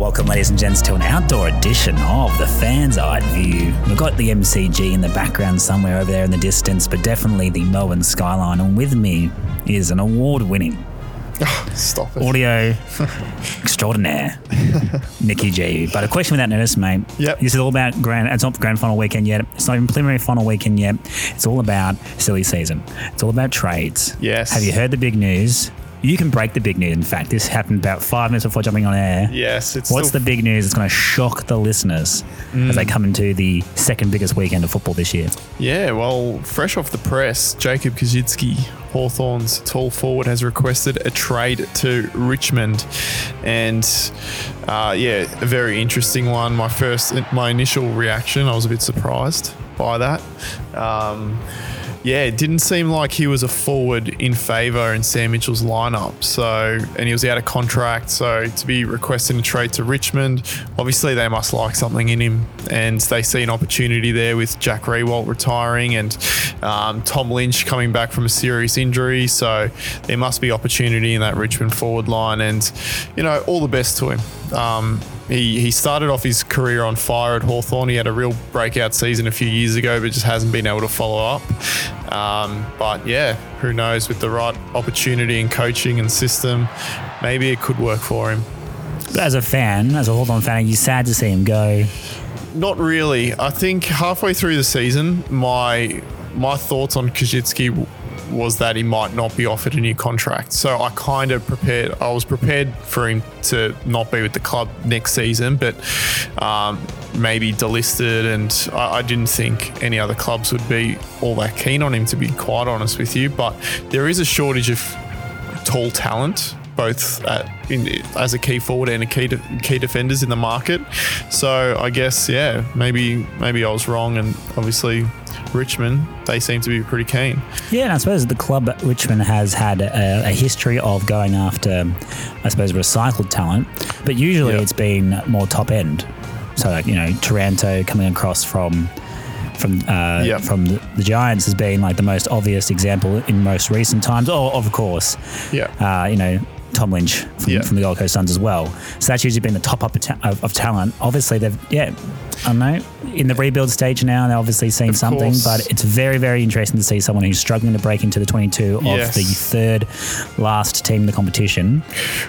Welcome, ladies and gents, to an outdoor edition of the Fans Eye View. We've got the MCG in the background somewhere over there in the distance, but definitely the Melbourne skyline. And with me is an award winning Stop it. audio extraordinaire, Nicky G. But a question without notice, mate. Yep. This is all about grand. It's not grand final weekend yet. It's not even preliminary final weekend yet. It's all about silly season. It's all about trades. Yes. Have you heard the big news? You can break the big news. In fact, this happened about five minutes before jumping on air. Yes, it's What's still, the big news that's going to shock the listeners as they come into the second biggest weekend of football this year? Yeah, well, fresh off the press, Jacob Koschitzke, Hawthorn's tall forward, has requested a trade to Richmond. And uh, yeah, a very interesting one. My first, my initial reaction, I was a bit surprised by that. Um, yeah, it didn't seem like he was a forward in favour in Sam Mitchell's lineup. So, and he was out of contract. So, to be requesting a trade to Richmond, obviously they must like something in him, and they see an opportunity there with Jack Riewoldt retiring and um, Tom Lynch coming back from a serious injury. So, there must be opportunity in that Richmond forward line, and you know, all the best to him. Um, he, he started off his career on fire at Hawthorn. He had a real breakout season a few years ago, but just hasn't been able to follow up. Um, but yeah, who knows? With the right opportunity and coaching and system, maybe it could work for him. But as a fan, as a Hawthorn fan, are you sad to see him go? Not really. I think halfway through the season, my my thoughts on Koschitzke was that he might not be offered a new contract. So I kind of prepared. I was prepared for him to not be with the club next season, but um, maybe delisted. And I, I didn't think any other clubs would be all that keen on him, to be quite honest with you. But there is a shortage of tall talent. Both at, in, as a key forward and a key de- key defenders in the market, so I guess yeah, maybe maybe I was wrong, and obviously Richmond they seem to be pretty keen. Yeah, and I suppose the club at Richmond has had a, a history of going after, I suppose, recycled talent, but usually Yeah. it's been more top end. So, like, you know, Taranto coming across from from uh, Yeah. from the, the Giants has been like the most obvious example in most recent times. Or, of course, Yeah. uh, you know, Tom Lynch from, Yeah. from the Gold Coast Suns as well. So that's usually been the top up of, ta- of, of talent. Obviously, they've, yeah, I don't know, in the rebuild stage now, they're obviously seeing Of something, course. but it's very, very interesting to see someone who's struggling to break into the 22 of Yes. the third last team in the competition,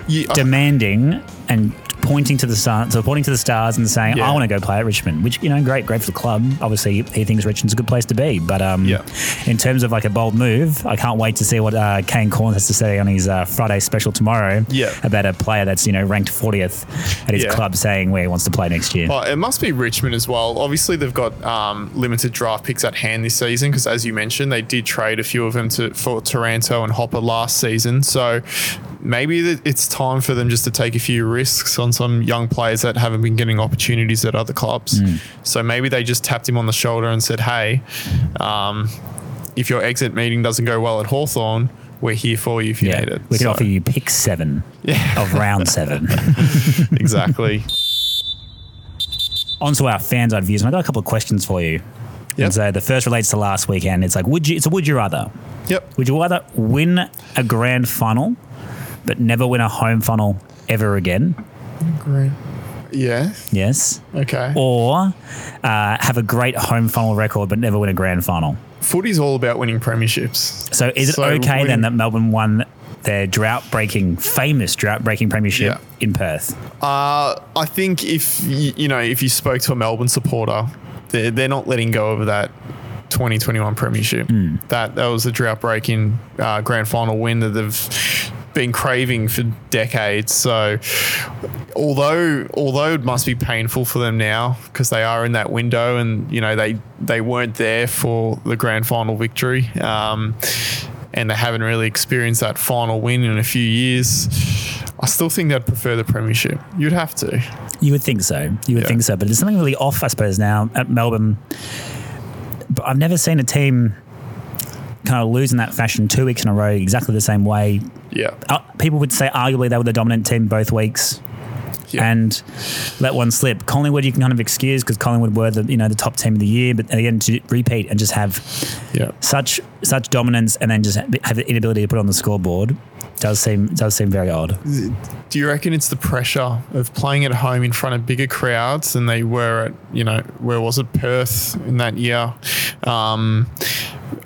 Yeah, demanding and pointing to the stars, so pointing to the stars and saying, Yeah. "I want to go play at Richmond," which you know, great, great for the club. Obviously, he thinks Richmond's a good place to be. But um, Yeah. in terms of like a bold move, I can't wait to see what uh, Kane Cornes has to say on his uh, Friday special tomorrow. Yeah. about a player that's you know ranked 40th at his Yeah. club, saying where he wants to play next year. Well, it must be Richmond as well. Obviously, they've got um, limited draft picks at hand this season because, as you mentioned, they did trade a few of them to for Taranto and Hopper last season. So maybe it's time for them just to take a few risks on some young players that haven't been getting opportunities at other clubs. So maybe they just tapped him on the shoulder and said, "Hey, um, if your exit meeting doesn't go well at Hawthorn, we're here for you if you yeah, need it." we can So- offer you pick seven of round seven. exactly. On to our fans' eye views, and I got a couple of questions for you. Yep. And so the first relates to last weekend. It's like, would you? It's a would you rather? Yep. Would you rather win a grand final, but never win a home final ever again? Great. Yeah. Yes. Okay. Or uh, have a great home final record, but never win a grand final. Footy's all about winning premierships. So is it So okay then that Melbourne won their drought-breaking, famous drought-breaking premiership Yeah. in Perth? Uh, I think if you, you know if you spoke to a Melbourne supporter, they're, they're not letting go of that 2021 premiership. That that was a drought breaking uh, grand final win that they've been craving for decades. So although although it must be painful for them now because they are in that window and you know they they weren't there for the grand final victory. Um, and they haven't really experienced that final win in a few years. I still think they'd prefer the premiership. You'd have to. You would think so. You would Yeah. think so. But there's something really off, I suppose, now at Melbourne. But I've never seen a team kind of lose in that fashion two weeks in a row exactly the same way. Yeah. Uh, people would say arguably they were the dominant team both weeks. Yeah. and let one slip. Collingwood, you can kind of excuse because Collingwood were the you know the top team of the year, but again to repeat and just have Yeah. such such dominance and then just have the inability to put on the scoreboard. Does seem does seem very odd. Do you reckon it's the pressure of playing at home in front of bigger crowds than they were at, you know, where was it, Perth in that year? Um,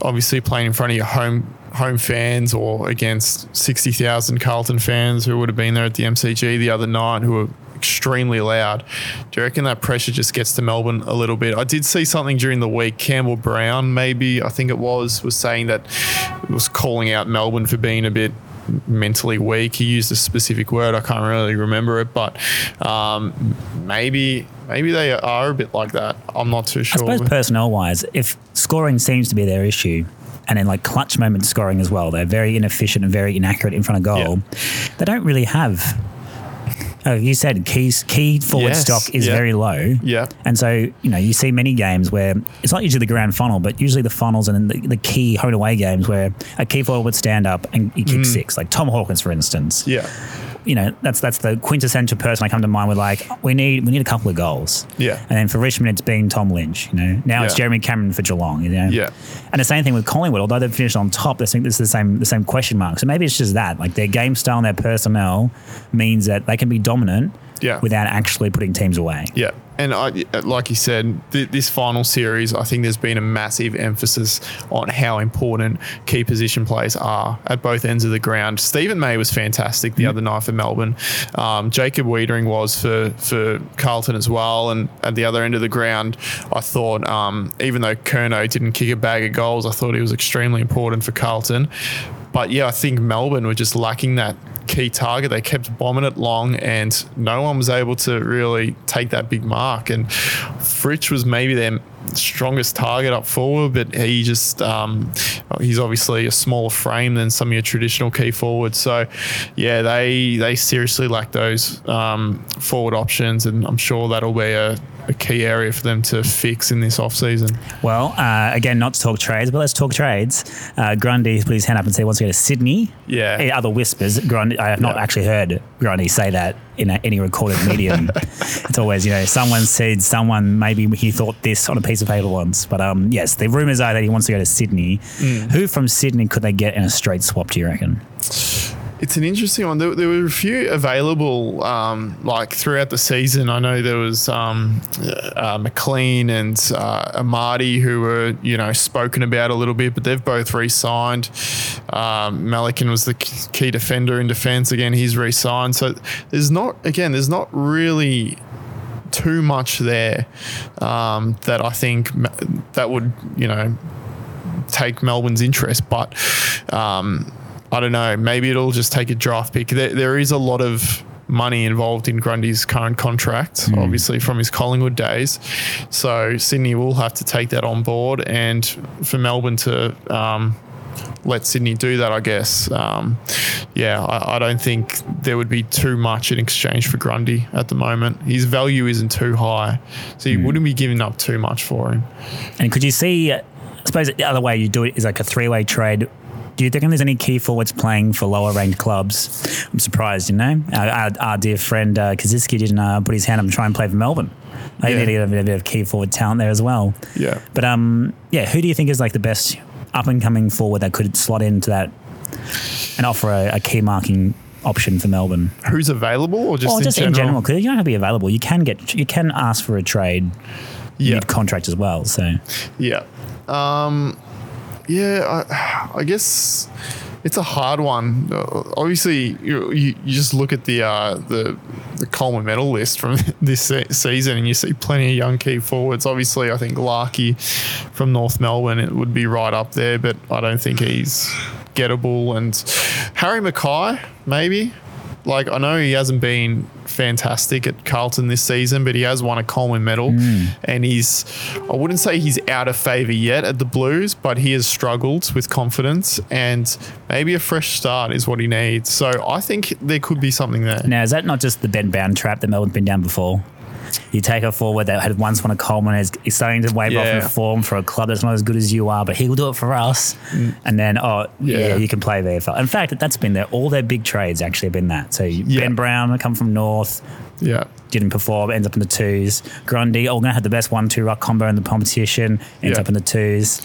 obviously, playing in front of your home home fans or against 60,000 Carlton fans who would have been there at the MCG the other night who were extremely loud. Do you reckon that pressure just gets to Melbourne a little bit? I did see something during the week. Campbell Brown, maybe, I think it was, was saying that it was calling out Melbourne for being a bit mentally weak. He used a specific word. I can't really remember it, but um, maybe maybe they are a bit like that. I'm not too sure. I suppose personnel wise, if scoring seems to be their issue, and then like clutch moment scoring as well, they're very inefficient and very inaccurate in front of goal. Yeah. They don't really have. Oh, you said key key forward Yes, stock is yeah. very low. Yeah. And so, you know, you see many games where it's not usually the grand final, but usually the finals and the, the key home away games where a key forward would stand up and he kick six, like Tom Hawkins, for instance. Mm. yeah, You know, that's that's the quintessential person I come to mind with like, we need we need a couple of goals. Yeah. And then for Richmond, it's been Tom Lynch. You know, now it's Jeremy Cameron for Geelong. You know. Yeah. And the same thing with Collingwood. Although they've finished on top, they think this is the same the same question mark. So maybe it's just that, like their game style and their personnel means that they can be dominant. Yeah. Without actually putting teams away. Yeah, and I, like you said, th- this final series, I think there's been a massive emphasis on how important key position players are at both ends of the ground. Steven May was fantastic the other night for Melbourne. Um, Jacob Weitering was for for Carlton as well, and at the other end of the ground, I thought um, even though Curnow didn't kick a bag of goals, I thought he was extremely important for Carlton. But yeah, I think Melbourne were just lacking that key target. They kept bombing it long, and no one was able to really take that big mark. And Fritsch was maybe their strongest target up forward, but he just um, he's obviously a smaller frame than some of your traditional key forwards. So yeah, they they seriously lack those um, forward options, and I'm sure that'll be a, a key area for them to fix in this off season. Well, uh, again, not to talk trades, but let's talk trades. Uh, Grundy put his hand up and said he wants to go to Sydney. Yeah. Eh, Other whispers. Grundy, I have not Yeah. actually heard Grundy say that in a, any recorded medium. it's always, you know, someone said someone maybe he thought this on a piece of paper once. But um, yes, the rumours are that he wants to go to Sydney. Mm. Who from Sydney could they get in a straight swap? Do you reckon? It's an interesting one. There, there were a few available, um, like throughout the season. I know there was um, uh, McLean and uh, Amartey who were, you know, spoken about a little bit, but they've both re-signed. Um, Malikan was the key defender in defence. Again, he's re-signed. So there's not, again, there's not really too much there um, that I think that would, you know, take Melbourne's interest, but um, I don't know. Maybe it'll just take a draft pick. There, there is a lot of money involved in Grundy's current contract, obviously from his Collingwood days. So Sydney will have to take that on board, and for Melbourne to. Um, let Sydney do that, I guess. Um, yeah, I, I don't think there would be too much in exchange for Grundy at the moment. His value isn't too high, so you wouldn't be giving up too much for him. And could you see? I suppose the other way you do it is like a three-way trade. Do you think there's any key forwards playing for lower ranked clubs? I'm surprised, you know. Our, our, our dear friend uh, Koschitzke didn't uh, put his hand up and try and play for Melbourne. They Yeah. need to get a bit, a bit of key forward talent there as well. Yeah. But um, yeah, who do you think is like the best up and coming forward that could slot into that and offer a, a key marking option for Melbourne? Who's available or just, or in, just general? in general, because you don't have to be available. You can get you can ask for a trade Yeah. mid contract as well. So Yeah. Um, yeah, I, I guess it's a hard one. Uh, obviously, you, you, you just look at the uh, the the Coleman medal list from this se- season, and you see plenty of young key forwards. Obviously, I think Larkey from North Melbourne it would be right up there, but I don't think he's gettable. And Harry McKay, maybe. Like I know he hasn't been fantastic at Carlton this season, but he has won a Coleman medal, hmm. and he's I wouldn't say he's out of favour yet at the Blues, but he has struggled with confidence, and maybe a fresh start is what he needs. So I think there could be something there. now is that not just the Ben Brown trap that Melbourne's been down before? You take a forward that had once won a Coleman, is, is starting to wave off Yeah. in form for a club that's not as good as you are, but he'll do it for us. And then, oh, yeah. Yeah. you can play VFL. In fact, that's been there. All their big trades actually have been that. So Yeah. Ben Brown, come from North, Yeah. didn't perform, ends up in the twos. Grundy, all going to have the best one-two ruck combo in the competition, ends up in the twos.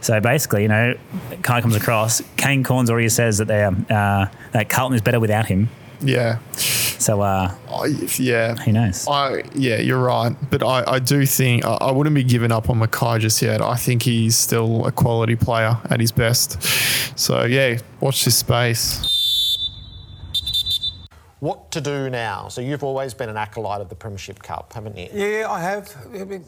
So basically, you know, kind of comes across. Kane Cornes already says that they are, uh, that Carlton is better without him. Yeah. So uh, I, yeah. who knows? I yeah, you're right, but I, I do think I, I wouldn't be giving up on McKay just yet. I think he's still a quality player at his best. So yeah, watch this space. What to do now? So you've always been an acolyte of the Premiership Cup, haven't you? Yeah, I have. I mean,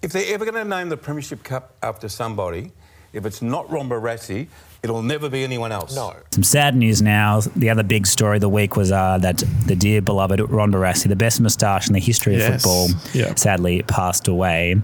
If they're ever going to name the Premiership Cup after somebody, if it's not Ron Barassi, it'll never be anyone else. No. Some sad news now. The other big story of the week was uh, that the dear beloved Ron Barassi, the best moustache in the history of Yes. football, Yeah. sadly passed away.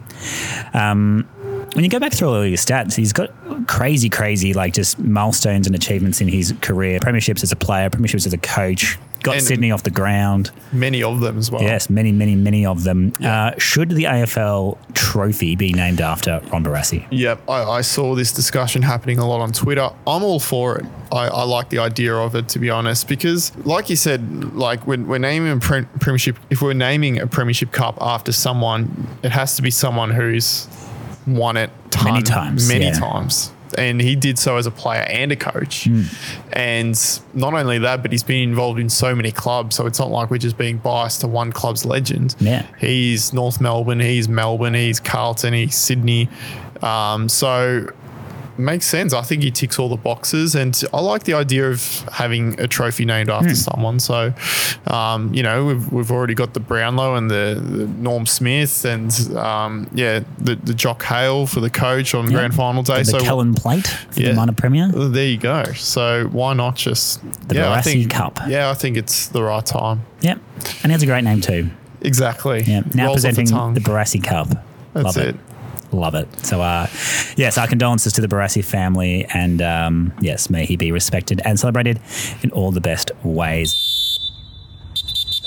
Um, when you go back through all his stats, he's got crazy, crazy, like just milestones and achievements in his career. Premierships as a player, premierships as a coach, got And- Sydney off the ground. Many of them as well. Yes, many, many, many of them. Uh, should the AFL trophy be named after Ron Barassi? Yep, I, I saw this discussion happening a lot on Twitter. I'm all for it. I, I like the idea of it, to be honest, because, like you said, like when we're naming a pre- premiership, if we're naming a premiership cup after someone, it has to be someone who's won it ton, Many times, many yeah. times. And he did so as a player and a coach. Hmm. And not only that, but he's been involved in so many clubs. So it's not like we're just being biased to one club's legend. Yeah. He's North Melbourne, he's Melbourne, he's Carlton, he's Sydney. Um, so makes sense. I think he ticks all the boxes, and I like the idea of having a trophy named after someone. So, um, you know, we've, we've already got the Brownlow and the, the Norm Smith, and um, yeah, the, the Jock McHale for the coach on grand final day. So, the so Kellen Plate for Yeah. the minor premier? there you go. So why not just The yeah? I Barassi think Cup. yeah, I think it's the right time. Yep. And he has a great name too. Exactly. Yeah. Now Rolls off the presenting the Barassi Cup. That's Love it. it. Love it. So, uh, yes, our condolences to the Barassi family, and um, yes, may he be respected and celebrated in all the best ways.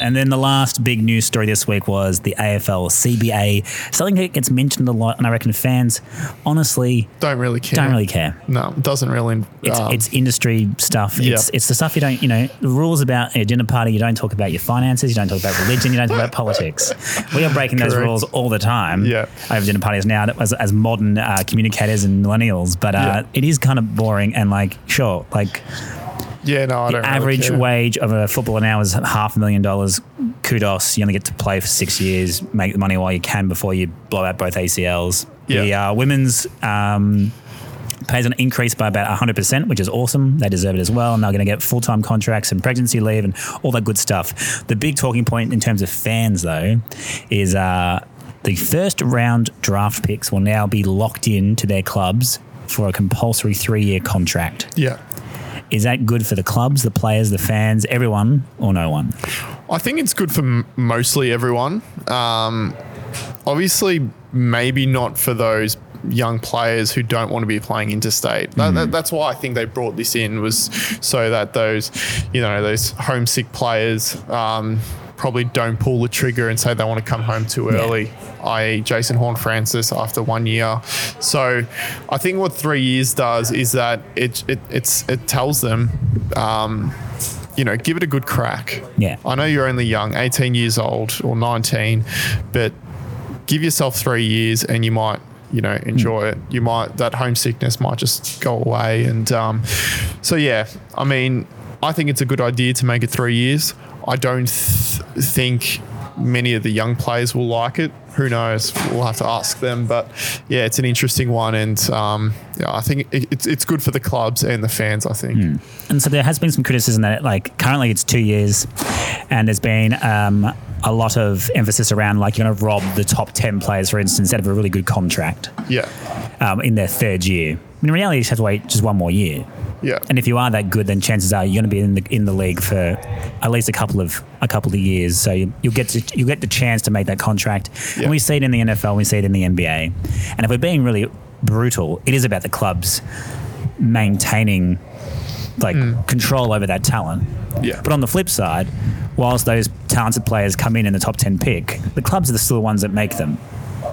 And then the last big news story this week was the AFL CBA, something that gets mentioned a lot, and I reckon fans honestly Don't really care. don't really care. No, it doesn't really. It's, um, it's industry stuff. Yeah. It's, it's the stuff you don't, you know, the rules about a dinner party. You don't talk about your finances. You don't talk about religion. You don't talk about politics. We are breaking those rules all the time Yeah. over dinner parties now as, as modern uh, communicators and millennials. But uh, Yeah. it is kind of boring and like, sure, like yeah, no, I the don't. really average care. wage of a footballer now is half a million dollars. Kudos. You only get to play for six years, make the money while you can before you blow out both ACLs. The uh, women's um, pays an increase by about 100%, which is awesome. They deserve it as well. And they're going to get full time contracts and pregnancy leave and all that good stuff. The big talking point in terms of fans, though, is uh, the first round draft picks will now be locked in to their clubs for a compulsory three year contract. Yeah. Is that good for the clubs, the players, the fans, everyone, or no one? I think it's good for m- mostly everyone. Um, obviously, maybe not for those young players who don't want to be playing interstate. That, that, that's why I think they brought this in was so that those, you know, those homesick players um, probably don't pull the trigger and say they want to come home too early. I.e., Jason Horne-Francis after one year. So, I think what three years does is that it it it's it tells them. Um, you know, give it a good crack. Yeah. I know you're only young, 18 years old or 19, but give yourself three years and you might, you know, enjoy it. You might, that homesickness might just go away. And um, so, yeah, I mean, I think it's a good idea to make it three years. I don't th- think many of the young players will like it. Who knows? We'll have to ask them. But yeah, it's an interesting one. And um, yeah, I think it, it's, it's good for the clubs and the fans, I think. And so there has been some criticism that, like, currently it's two years, and there's been um, a lot of emphasis around, like, you're going to rob the top 10 players, for instance, out of a really good contract Yeah. um, in their third year. In reality, you just have to wait just one more year. Yeah. And if you are that good, then chances are you're going to be in the in the league for at least a couple of a couple of years. So you, you'll get to you get the chance to make that contract. Yeah. And we see it in the NFL, we see it in the NBA. And if we're being really brutal, it is about the clubs maintaining like hmm. control over that talent. Yeah. But on the flip side, whilst those talented players come in in the top 10 pick, the clubs are still the ones that make them.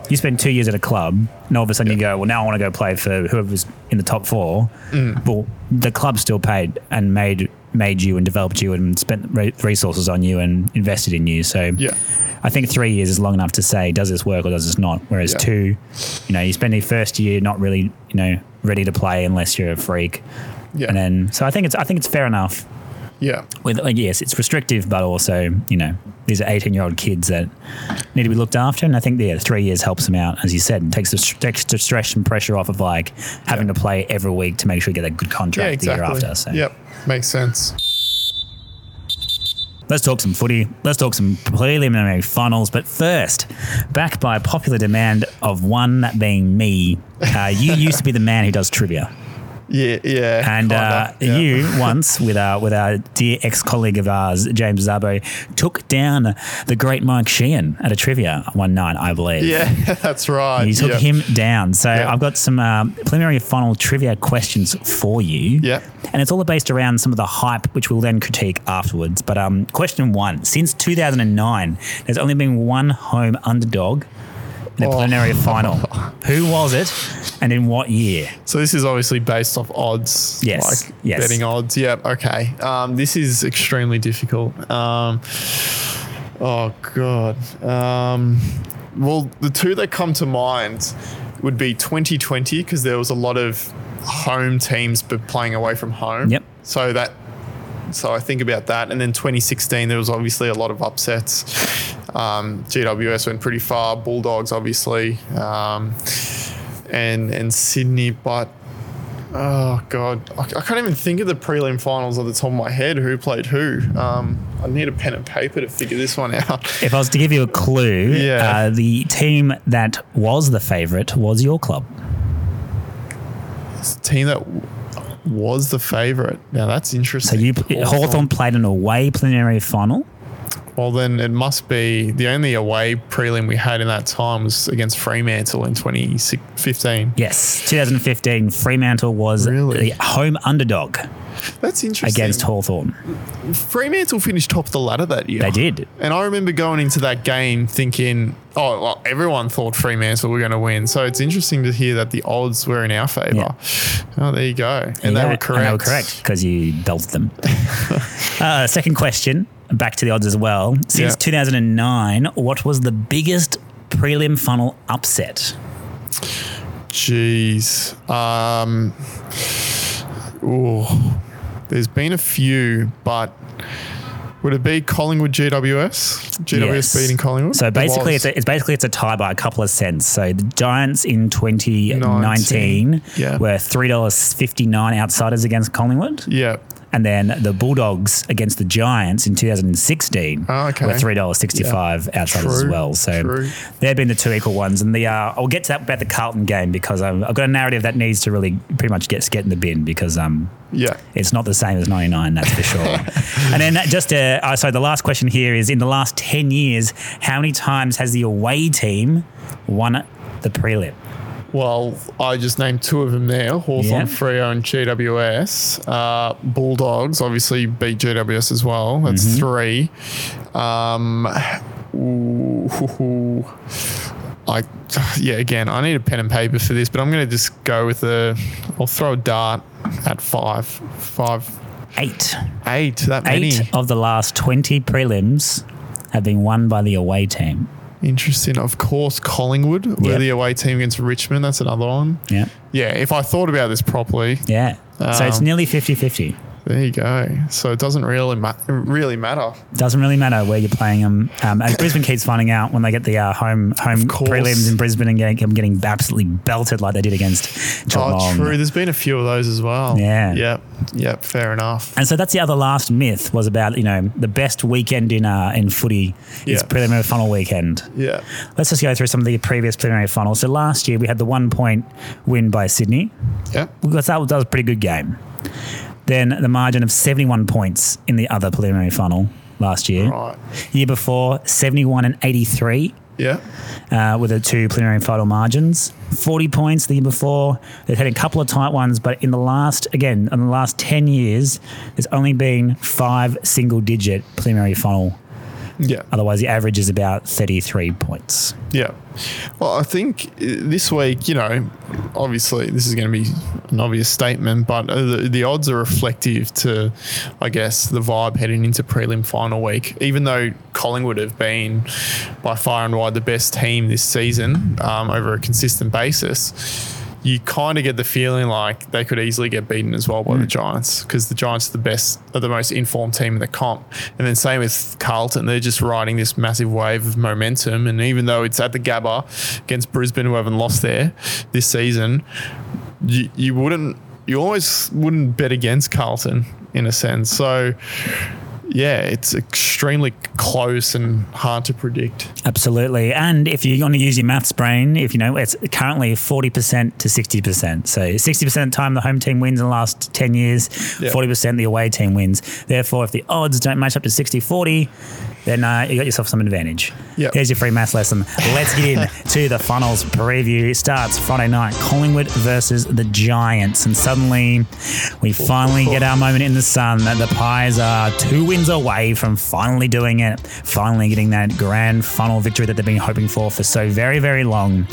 You spend two years at a club, and all of a sudden you go, well, now I want to go play for whoever's in the top four. Mm. Well, the club still paid and made made you and developed you and spent re- resources on you and invested in you. So Yeah. I think three years is long enough to say, does this work or does this not? Whereas Yeah. two, you know, you spend your first year not really, you know, ready to play unless you're a freak. Yeah. And then, so I think it's, I think it's fair enough. Yeah. With like, yes, it's restrictive, but also, you know, these are 18 year old kids that need to be looked after. And I think, yeah, three years helps them out, as you said, and takes the, takes the stress and pressure off of like having Yeah. to play every week to make sure you get a good Yeah, contract the year exactly. after. So Yep. Makes sense. Let's talk some footy. Let's talk some preliminary finals. But first, back by popular demand of one, that being me, uh, you used to be the man who does trivia. Yeah, yeah. And uh, yeah. you once, with our with our dear ex colleague of ours, James Zabo, took down the great Mike Sheehan at a trivia one night, I believe. Yeah, that's right. You took Yep. him down. So Yeah. I've got some um, preliminary final trivia questions for you. Yeah. And it's all based around some of the hype, which we'll then critique afterwards. But um, question one Since 2009, there's only been one home underdog in a Oh. preliminary final. Who was it and in what year? So this is obviously based off odds. Yes, Like yes. betting odds. Yep. Okay. Um, this is extremely difficult. Um, oh god. Um, well, the two that come to mind would be 2020 because there was a lot of home teams but playing away from home. Yep. So that. So I think about that, and then 2016 there was obviously a lot of upsets. Um, GWS went pretty far. Bulldogs obviously. Um, and and Sydney, but oh god, I, I can't even think of the prelim finals off the top of my head. Who played who? Um, I need a pen and paper to figure this one out. If I was to give you a clue, Yeah. uh, the team that was the favourite was your club. It's the team that was the favourite. Now that's interesting. So you Hawthorn played an away preliminary final. Well, then it must be the only away prelim we had in that time was against Fremantle in 2015. Yes, 2015, Fremantle was Really? the home underdog That's interesting. against Hawthorn. Fremantle finished top of the ladder that year. They did. And I remember going into that game thinking, oh, well, everyone thought Fremantle were going to win. So it's interesting to hear that the odds were in our favour. Oh, there you go. And they were correct. And they were correct because you belted them. uh, second question, back to the odds as well. Since Yeah. 2009, what was the biggest prelim funnel upset? Jeez. Um, ooh, there's been a few, but would it be Collingwood GWS? GWS Yes. beating Collingwood? So basically, was. it's, a, it's basically it's a tie by a couple of cents. So the Giants in 2019 19, yeah. were three dollars fifty nine outsiders against Collingwood. yeah. And then the Bulldogs against the Giants in 2016 Oh, okay. were three dollars sixty five outsiders as well. So true. they've been the two equal ones. And the uh, I'll get to that about the Carlton game because I've, I've got a narrative that needs to really pretty much get get in the bin because um Yeah. it's not the same as 99, that's for sure. and then that just, uh, uh, so the last question here is in the last 10 years, how many times has the away team won the prelim? Well, I just named two of them there Hawthorn, Yeah. Freo, and GWS. Uh, Bulldogs obviously beat GWS as well. That's Mm-hmm. three. Um, ooh. I, yeah, again, I need a pen and paper for this, but I'm going to just go with a, I'll throw a dart at five. Five, Eight. eight, that many. Eight of the last 20 prelims have been won by the away team. Interesting. Of course, Collingwood were Yep. the away team against Richmond. That's another one. Yeah. Yeah, if I thought about this properly, Yeah. so it's Um, nearly 50 50. There you go. So it doesn't really ma- really matter. Doesn't really matter where you're playing them. Um, and Brisbane keeps finding out when they get the uh, home home prelims in Brisbane and getting, getting absolutely belted like they did against Geelong. Oh, true. There's been a few of those as well. Yeah. Yep. Yep. Fair enough. And so that's the other last myth was about you know the best weekend in uh, in footy is preliminary funnel weekend. Yeah. Let's just go through some of the previous preliminary funnels. So last year we had the one point win by Sydney. Yeah. Because that was, that was a pretty good game. Then the margin of 71 points in the other preliminary funnel last year. Right. Year before, 71 and 83 Yeah. uh, with the two preliminary final margins. 40 points the year before. They've had a couple of tight ones, but in the last, again, in the last 10 years, there's only been five single digit preliminary final. Yeah. Otherwise, the average is about 33 points. Yeah. Well, I think uh, this week, you know, obviously this is going to be an obvious statement, but uh, the, the odds are reflective to, I guess, the vibe heading into prelim final week. Even though Collingwood have been by far and wide the best team this season um, over a consistent basis. You kind of get the feeling like they could easily get beaten as well by the hmm. Giants because the Giants are the best, are the most informed team in the comp. And then same with Carlton, they're just riding this massive wave of momentum. And even though it's at the Gabba against Brisbane, who haven't lost there this season, you, you wouldn't, you always wouldn't bet against Carlton in a sense. So, yeah, it's extremely close and hard to predict. Absolutely. And if you're going to use your maths brain, if you know, it's currently 40% to 60%. So 60% of the time the home team wins in the last 10 years, Yeah. 40% the away team wins. Therefore, if the odds don't match up to 60 40, then uh, you got yourself some advantage. Yep. Here's your free maths lesson. Let's get in to the funnels preview. It starts Friday night, Collingwood versus the Giants. And suddenly we finally get our moment in the sun that the Pies are two wins away from finally doing it, finally getting that grand funnel victory that they've been hoping for for so very, very long.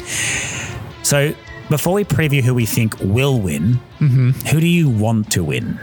So before we preview who we think will win, Mm-hmm. who do you want to win?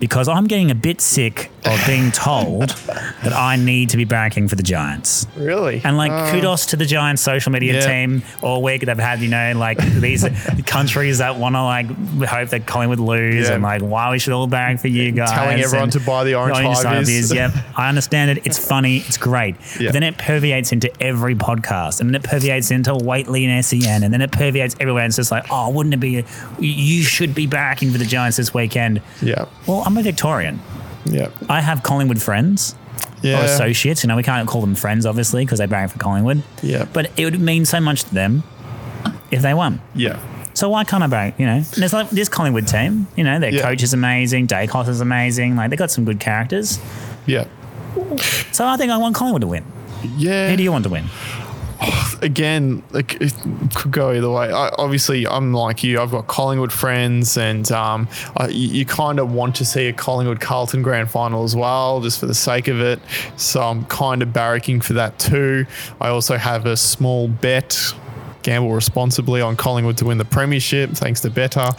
Because I'm getting a bit sick of being told that I need to be barracking for the Giants. Really? And like, oh. kudos to the Giants social media Yeah. team all week. They've had, you know, like these countries that want to like hope that Collingwood lose Yeah. and like why we should all barrack for you guys. Telling everyone to buy the orange side high of vis. this, Yep, I understand it. It's funny. It's great. Yeah. But then it permeates into every podcast, and then it permeates into Whateley and SEN, and then it permeates everywhere. And it's just like, oh, wouldn't it be? You should be barracking for the Giants this weekend. yeah. Well, I'm a Victorian. Yeah. I have Collingwood friends Yeah. or associates. You know, we can't call them friends, obviously, because they're barrack for Collingwood. Yeah. But it would mean so much to them if they won. Yeah. So why can't I barrack? You know, and there's like this Collingwood team. You know, their Yeah. coach is amazing. Daicos is amazing. Like they got some good characters. Yeah. So I think I want Collingwood to win. Yeah. Who do you want to win? again, like it could go either way. I, obviously, I'm like you. I've got Collingwood friends, and um, I, you, you kind of want to see a Collingwood Carlton grand final as well, just for the sake of it. So I'm kind of barracking for that too. I also have a small bet. Gamble responsibly on Collingwood to win the premiership, thanks to Betr.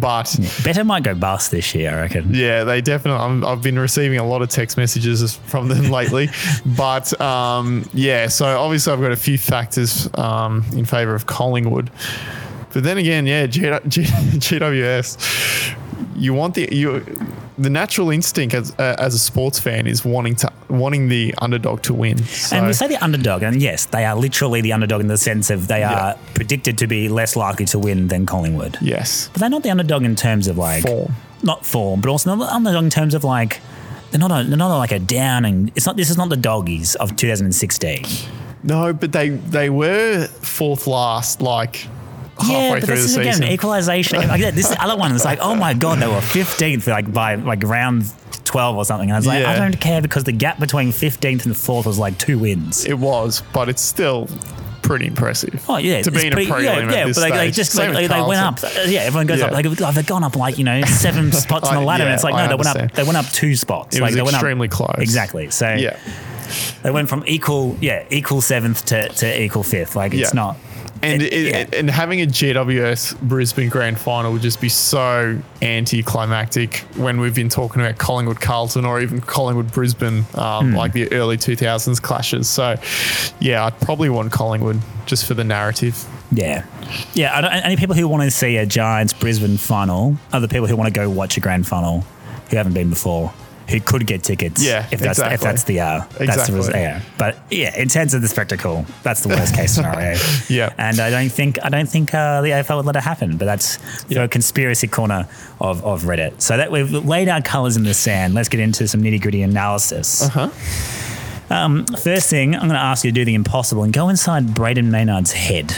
But Betr might go bust this year, I reckon. yeah, they definitely. I'm, I've been receiving a lot of text messages from them lately, but um, yeah. So obviously, I've got a few factors um, in favour of Collingwood, but then again, yeah, G- G- GWS. You want the you the natural instinct as uh, as a sports fan is wanting to wanting the underdog to win. So, And we say the underdog, and yes, they are literally the underdog in the sense of they Yeah. are predicted to be less likely to win than Collingwood. yes, But they're not the underdog in terms of like Form. not form, but also not the underdog in terms of like they're not a, they're not like a down and it's not this is not the doggies of 2016. no, but they they were fourth last, like halfway yeah, but through this is season. again equalization. like, yeah, this other one is like, oh my god, they were 15th like by like round 12 or something. And I was like, I don't care because the gap between 15th and 4th was like two wins. It was, but it's still pretty impressive. Oh yeah, to be in a pretty- prelim yeah, yeah, but like, they just Same like, they went up. Uh, Yeah, everyone goes Yeah. up. Like oh, they've gone up like you know seven spots on the ladder. and yeah, it's like I no, they went up. They went up two spots. It like was they went extremely up, close. Exactly. So Yeah, they went from equal, yeah, equal seventh to, to equal fifth. Like it's Yeah. not. And it- yeah. and having a GWS Brisbane Grand Final would just be so anticlimactic when we've been talking about Collingwood Carlton or even Collingwood Brisbane, um, Hmm. like the early two thousands clashes. So, yeah, I'd probably want Collingwood just for the narrative. Yeah, yeah. I don't, any people who want to see a Giants Brisbane final are the people who want to go watch a grand final who haven't been before. Who could get tickets? Yeah, if that's if that's the uh, that's the Exactly. res- yeah. But yeah, in terms of the spectacle, that's the worst case scenario. Yeah. and I don't think I don't think uh, the AFL would let it happen. But that's Yeah. the conspiracy corner of, of Reddit. So that we've laid our colours in the sand. Let's get into some nitty gritty analysis. Uh-huh. Um, first thing, I'm going to ask you to do the impossible and go inside Brayden Maynard's head.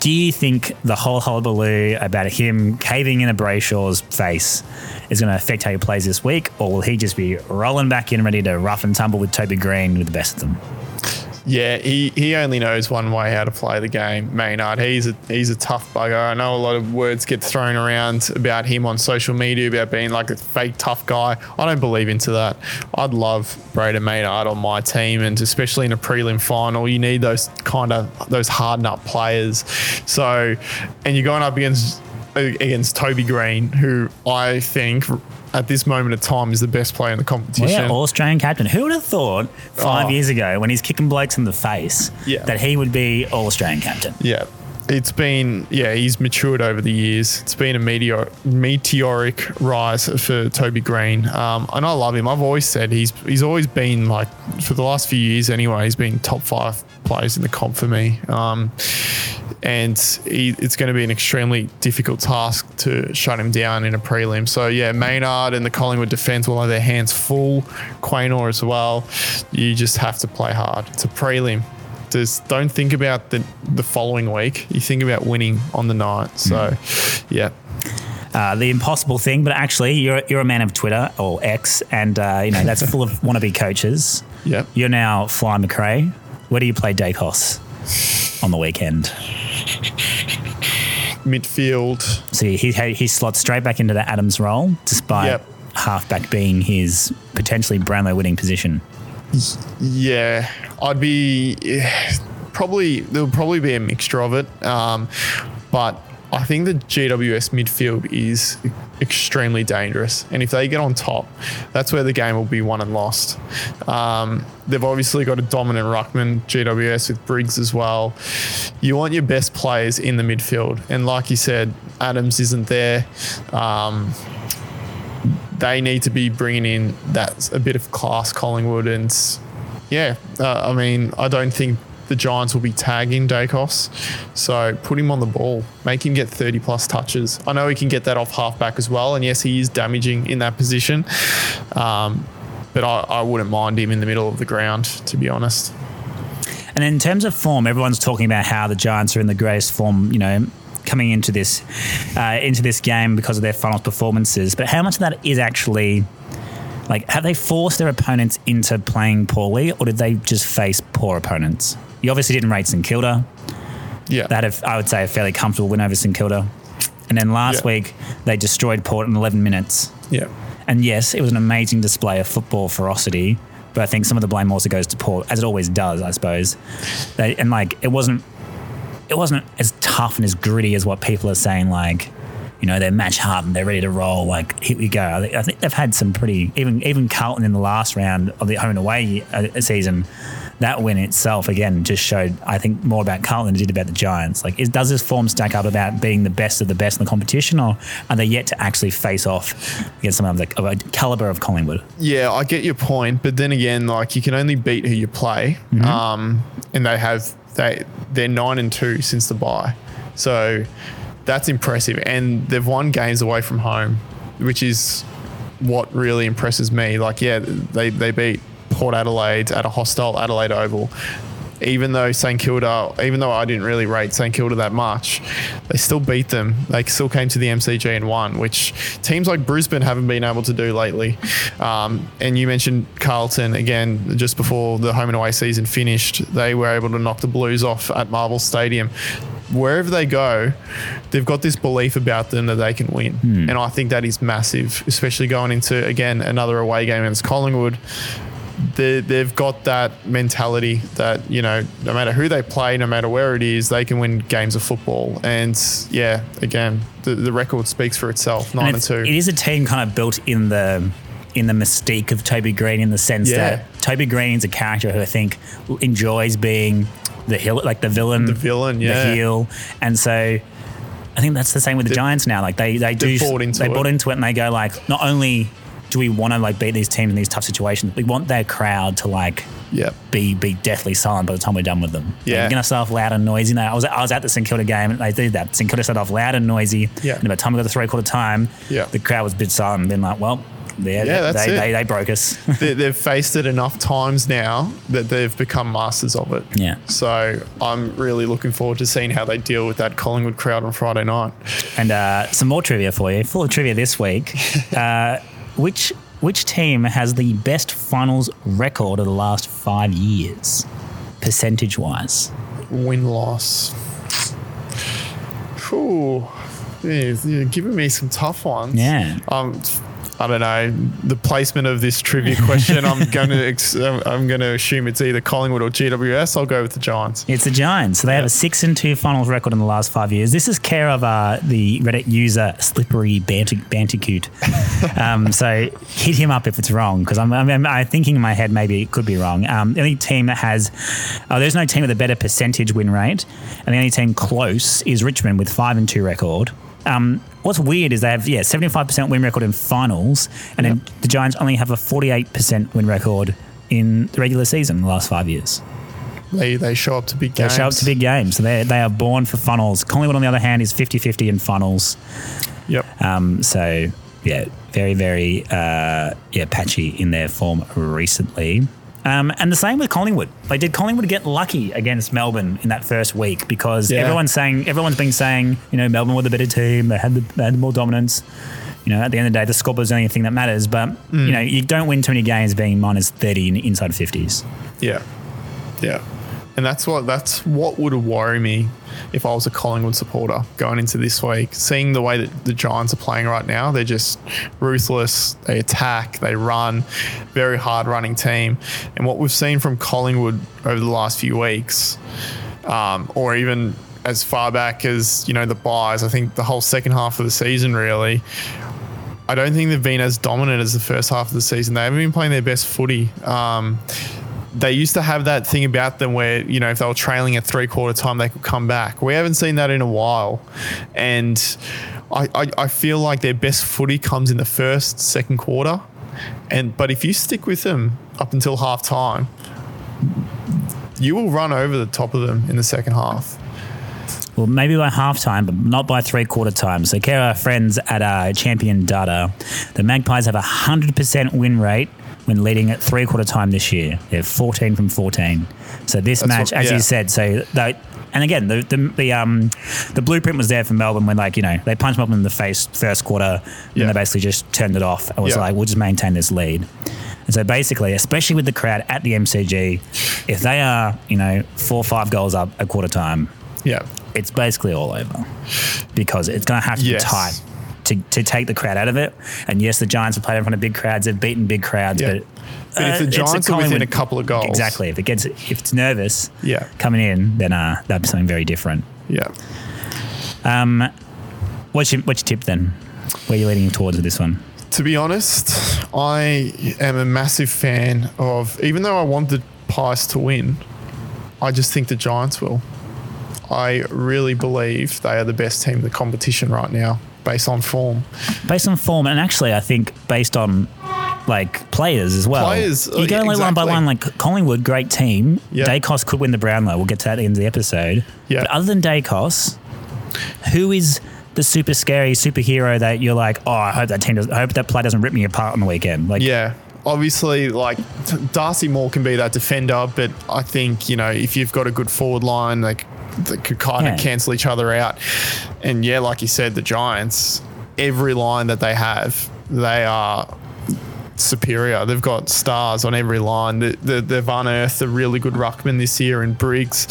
Do you think the whole hullabaloo about him caving in a Brayshaw's face is going to affect how he plays this week, or will he just be rolling back in ready to rough and tumble with Toby Greene with the best of them? Yeah, he, he only knows one way how to play the game, Maynard. He's a he's a tough bugger. I know a lot of words get thrown around about him on social media about being like a fake tough guy. I don't believe into that. I'd love Brayden Maynard on my team, and especially in a prelim final, you need those kind of those hardened up players. So, and you're going up against against Toby Greene, who I think at this moment of time is the best player in the competition. Well, yeah, All Australian captain. Who would have thought five Oh. years ago when he's kicking blokes in the face Yeah. that he would be All Australian captain? Yeah. It's been, yeah, he's matured over the years. It's been a meteor, meteoric rise for Toby Greene. Um, and I love him. I've always said he's he's always been like, for the last few years anyway, he's been top five players in the comp for me. Um, and he, it's going to be an extremely difficult task to shut him down in a prelim. So, yeah, Maynard and the Collingwood defence will have their hands full. Quaynor as well. You just have to play hard. It's a prelim just don't think about the the following week. You think about winning on the night. So, yeah, Uh, the impossible thing, but actually, you're you're a man of Twitter or X, and uh, you know that's full of wannabe coaches. Yep. You're now Fly McRae. Where do you play Daicos on the weekend? midfield. So he he, slots straight back into the Adams role, despite Yep. halfback being his potentially Brownlow winning position. Yeah, I'd be yeah, probably there'll probably be a mixture of it, um, but I think the GWS midfield is extremely dangerous, and if they get on top, that's where the game will be won and lost. Um, they've obviously got a dominant ruckman GWS with Briggs as well. You want your best players in the midfield, and like you said, Adams isn't there. Um, they need to be bringing in that a bit of class Collingwood and yeah uh, I mean I don't think the Giants will be tagging Daicos. So put him on the ball. Make him get 30 plus touches. I know he can get that off halfback as well and yes he is damaging in that position. Um, but I, I wouldn't mind him in the middle of the ground to be honest. And in terms of form, everyone's talking about how the Giants are in the greatest form, you know, coming into this uh, into this game because of their finals performances. But how much of that is actually like have they forced their opponents into playing poorly, or did they just face poor opponents? You obviously didn't rate St Kilda. yeah They had, I would say, a fairly comfortable win over St Kilda. And then last Yeah. week they destroyed Port in 11 minutes. yeah And yes, it was an amazing display of football ferocity, but I think some of the blame also goes to Port, as it always does, I suppose. They, and like, it wasn't, it wasn't as tough and as gritty as what people are saying. Like, you know, they're match hardened, they're ready to roll. Like, here we go. I think, they've had some pretty, even even Carlton in the last round of the home and away uh, season. That win itself again just showed, I think, more about Carlton than it did about the Giants. Like, is, does this form stack up about being the best of the best in the competition, or are they yet to actually face off against someone of, the, of a caliber of Collingwood? Yeah, I get your point, but then again, like you can only beat who you play, um, and they have they they're nine and two since the bye, so that's impressive, and they've won games away from home, which is what really impresses me. Like, yeah, they they beat Port Adelaide at a hostile Adelaide Oval. Even though St Kilda, even though I didn't really rate St Kilda that much, they still beat them. They still came to the MCG and won, which teams like Brisbane haven't been able to do lately. Um, and you mentioned Carlton again just before the home and away season finished. They were able to knock the Blues off at Marvel Stadium. Wherever they go, they've got this belief about them that they can win, and I think that is massive, especially going into again another away game against Collingwood they, they've got that mentality that you know no matter who they play no matter where it is they can win games of football and yeah again the, the record speaks for itself nine and, it's- two It is a team kind of built in the in the mystique of Toby Greene in the sense Yeah. that Toby Greene's a character who I think enjoys being the hill, like the villain, The villain, yeah. the heel, and so. I think that's the same with the Giants now. Like they, they do, they've bought into they it. bought into it, and they go like, not only do we want to like beat these teams in these tough situations, we want their crowd to like yeah be be deathly silent by the time we're done with them. Yeah. They're going to start off loud and noisy. Now, I was, I was at the St Kilda game and they did that. St Kilda started off loud and noisy. Yeah. And by the time we got to three quarter time, Yeah. the crowd was a bit silent and been like, well, yeah, Yeah, that's they, it. They, they broke us. they, they've faced it enough times now that they've become masters of it Yeah. so i'm really looking forward to seeing how they deal with that collingwood crowd on friday night and uh, some more trivia for you. Full of trivia this week. uh, which which team has the best finals record of the last five years? percentage wise? Win loss. Ooh, yeah, you're giving me some tough ones. Yeah. Um, I don't know the placement of this trivia question. I'm going to ex- I'm going to assume it's either Collingwood or GWS. I'll go with the Giants. It's the Giants. So they have a six and two finals record in the last five years. This is care of uh, the Reddit user Slippery Banter- Bantercoot. um, so hit him up if it's wrong because I'm, I'm, I'm thinking in my head maybe it could be wrong. Um, the only team that has, oh, there's no team with a better percentage win rate, and the only team close is Richmond with five and two record. Um, what's weird is they have yeah 75% win record in finals, and then the Giants only have a 48% win record in the regular season in the last five years. They they show up to big games. They show up to big games. So they, they are born for funnels. Collingwood, on the other hand, is 50 50 in funnels. Yep. Um, so, yeah, very, very uh, yeah patchy in their form recently. Um, and the same with Collingwood. Like, did Collingwood get lucky against Melbourne in that first week? Because Yeah. everyone's saying, everyone's been saying, you know, Melbourne were the better team. They had the, they had more dominance. You know, at the end of the day, the score is the only thing that matters. But you know, you don't win too many games being minus thirty in inside fifties. Yeah, yeah, and that's what that's what would worry me if I was a Collingwood supporter going into this week. Seeing the way that the Giants are playing right now, they're just ruthless. They attack, they run, very hard running team. And what we've seen from Collingwood over the last few weeks, um, or even as far back as you know the buys, I think the whole second half of the season really. I don't think they've been as dominant as the first half of the season. They haven't been playing their best footy. Um, they used to have that thing about them where, you know, if they were trailing at three quarter time, they could come back. We haven't seen that in a while. And I, I, I feel like their best footy comes in the first, second quarter. And but if you stick with them up until half time, you will run over the top of them in the second half. Well, maybe by halftime, but not by three quarter time. So, care our friends at uh, Champion Data, the Magpies have a 100% win rate when leading at three quarter time this year. They're 14 from 14. So, this That's match, what- as yeah. you said, so. And again, the, the the um the blueprint was there for Melbourne when like you know they punched Melbourne in the face first quarter Yeah. and they basically just turned it off and was Yeah. like we'll just maintain this lead. And so basically, especially with the crowd at the MCG, if they are you know four or five goals up at quarter time, Yeah. it's basically all over because it's going to have to Yes. be tight to, to take the crowd out of it. And yes, the Giants have played in front of big crowds; they've beaten big crowds, Yeah. but. But if the uh, Giants are within a couple of goals- exactly. If it gets, if it's nervous, Yeah. coming in, then uh, that's something very different. Yeah. Um, what's your what's your tip then? Where are you leaning towards with this one? To be honest, I am a massive fan of, even though I want the Pies to win, I just think the Giants will. I really believe they are the best team in the competition right now, based on form. Based on form, and actually, I think based on like players as well. Players, you go like one by exactly. one. Like Collingwood, great team. Yeah. Daicos could win the Brownlow. We'll get to that at the end of the episode. Yeah. But other than Daicos, who is the super scary superhero that you're like, oh, I hope that team does. I hope that play doesn't rip me apart on the weekend. Like, Yeah. Obviously, like Darcy Moore can be that defender, but I think, you know, if you've got a good forward line, like they could kind Yeah. of cancel each other out. And yeah, like you said, the Giants, every line that they have, they are superior. They've got stars on every line. They, they, they've unearthed a really good ruckman this year in Briggs.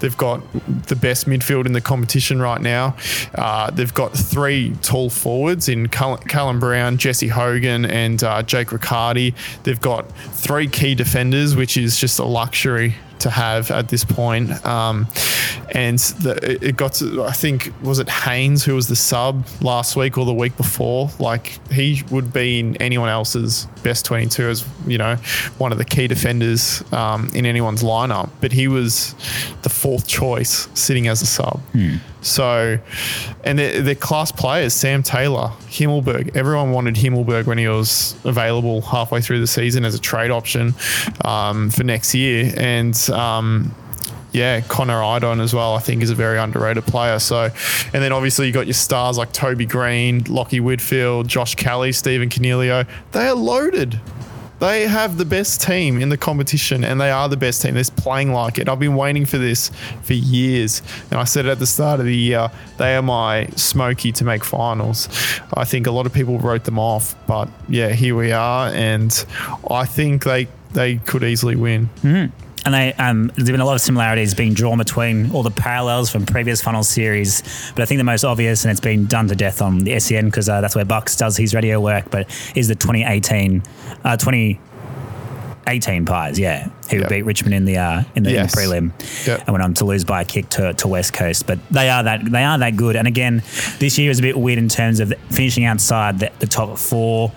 They've got the best midfield in the competition right now. Uh, they've got three tall forwards in Callum Brown, Jesse Hogan, and uh, Jake Riccardi. They've got three key defenders, which is just a luxury to have at this point. Um, and the, it- got to, I think, was it Haynes who was the sub last week or the week before? Like, he would be in anyone else's best 22 as, you know, one of the key defenders um, in anyone's lineup. But he was the fourth choice sitting as a sub. So, and they're, they're class players. Sam Taylor, Himmelberg. Everyone wanted Himmelberg when he was available halfway through the season as a trade option um, for next year. And um, yeah, Connor Idun as well, I think, is a very underrated player. So, and then obviously you got your stars like Toby Greene, Lachie Whitfield, Josh Kelly, Stephen Coniglio. They are loaded. They have the best team in the competition, and they are the best team. They're playing like it. I've been waiting for this for years, and I said it at the start of the year. They are my smoky to make finals. I think a lot of people wrote them off, but yeah, here we are, and I think they they could easily win. Mm-hmm. And they um, there's been a lot of similarities being drawn between all the parallels from previous funnel series. But I think the most obvious, and it's been done to death on the SEN because uh, that's where Bucks does his radio work. But is the 2018, uh, 2018 Pies, yeah, who Yep. beat Richmond in the uh, in, the, Yes. in the prelim Yep. and went on to lose by a kick to, to West Coast. But they are that they are that good. And again, this year is a bit weird in terms of finishing outside the, the top four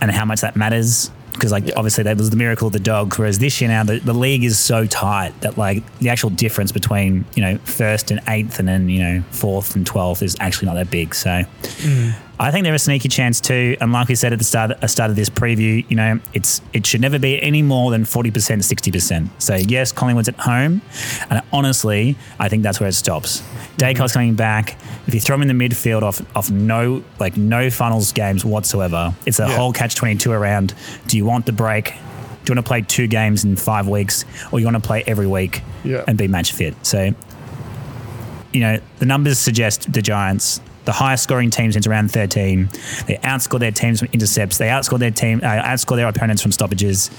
and how much that matters. Because like obviously that was the miracle of the dogs, whereas this year now the, the league is so tight that like the actual difference between you know first and eighth and then you know fourth and twelfth is actually not that big. So hmm. I think they're a sneaky chance too. And like we said at the start, uh, start of this preview, you know, it's it should never be any more than forty percent, sixty percent. So yes, Collingwood's at home, and honestly, I think that's where it stops. Daicos coming back. If you throw him in the midfield off off no like no funnels games whatsoever, it's a Yeah. whole catch twenty two around. Do you want the break? Do you want to play two games in five weeks, or you want to play every week Yeah. and be match fit? So you know, the numbers suggest the Giants, the highest scoring team since around 13. They outscored their teams from intercepts. They outscored their team, uh, outscore their opponents from stoppages.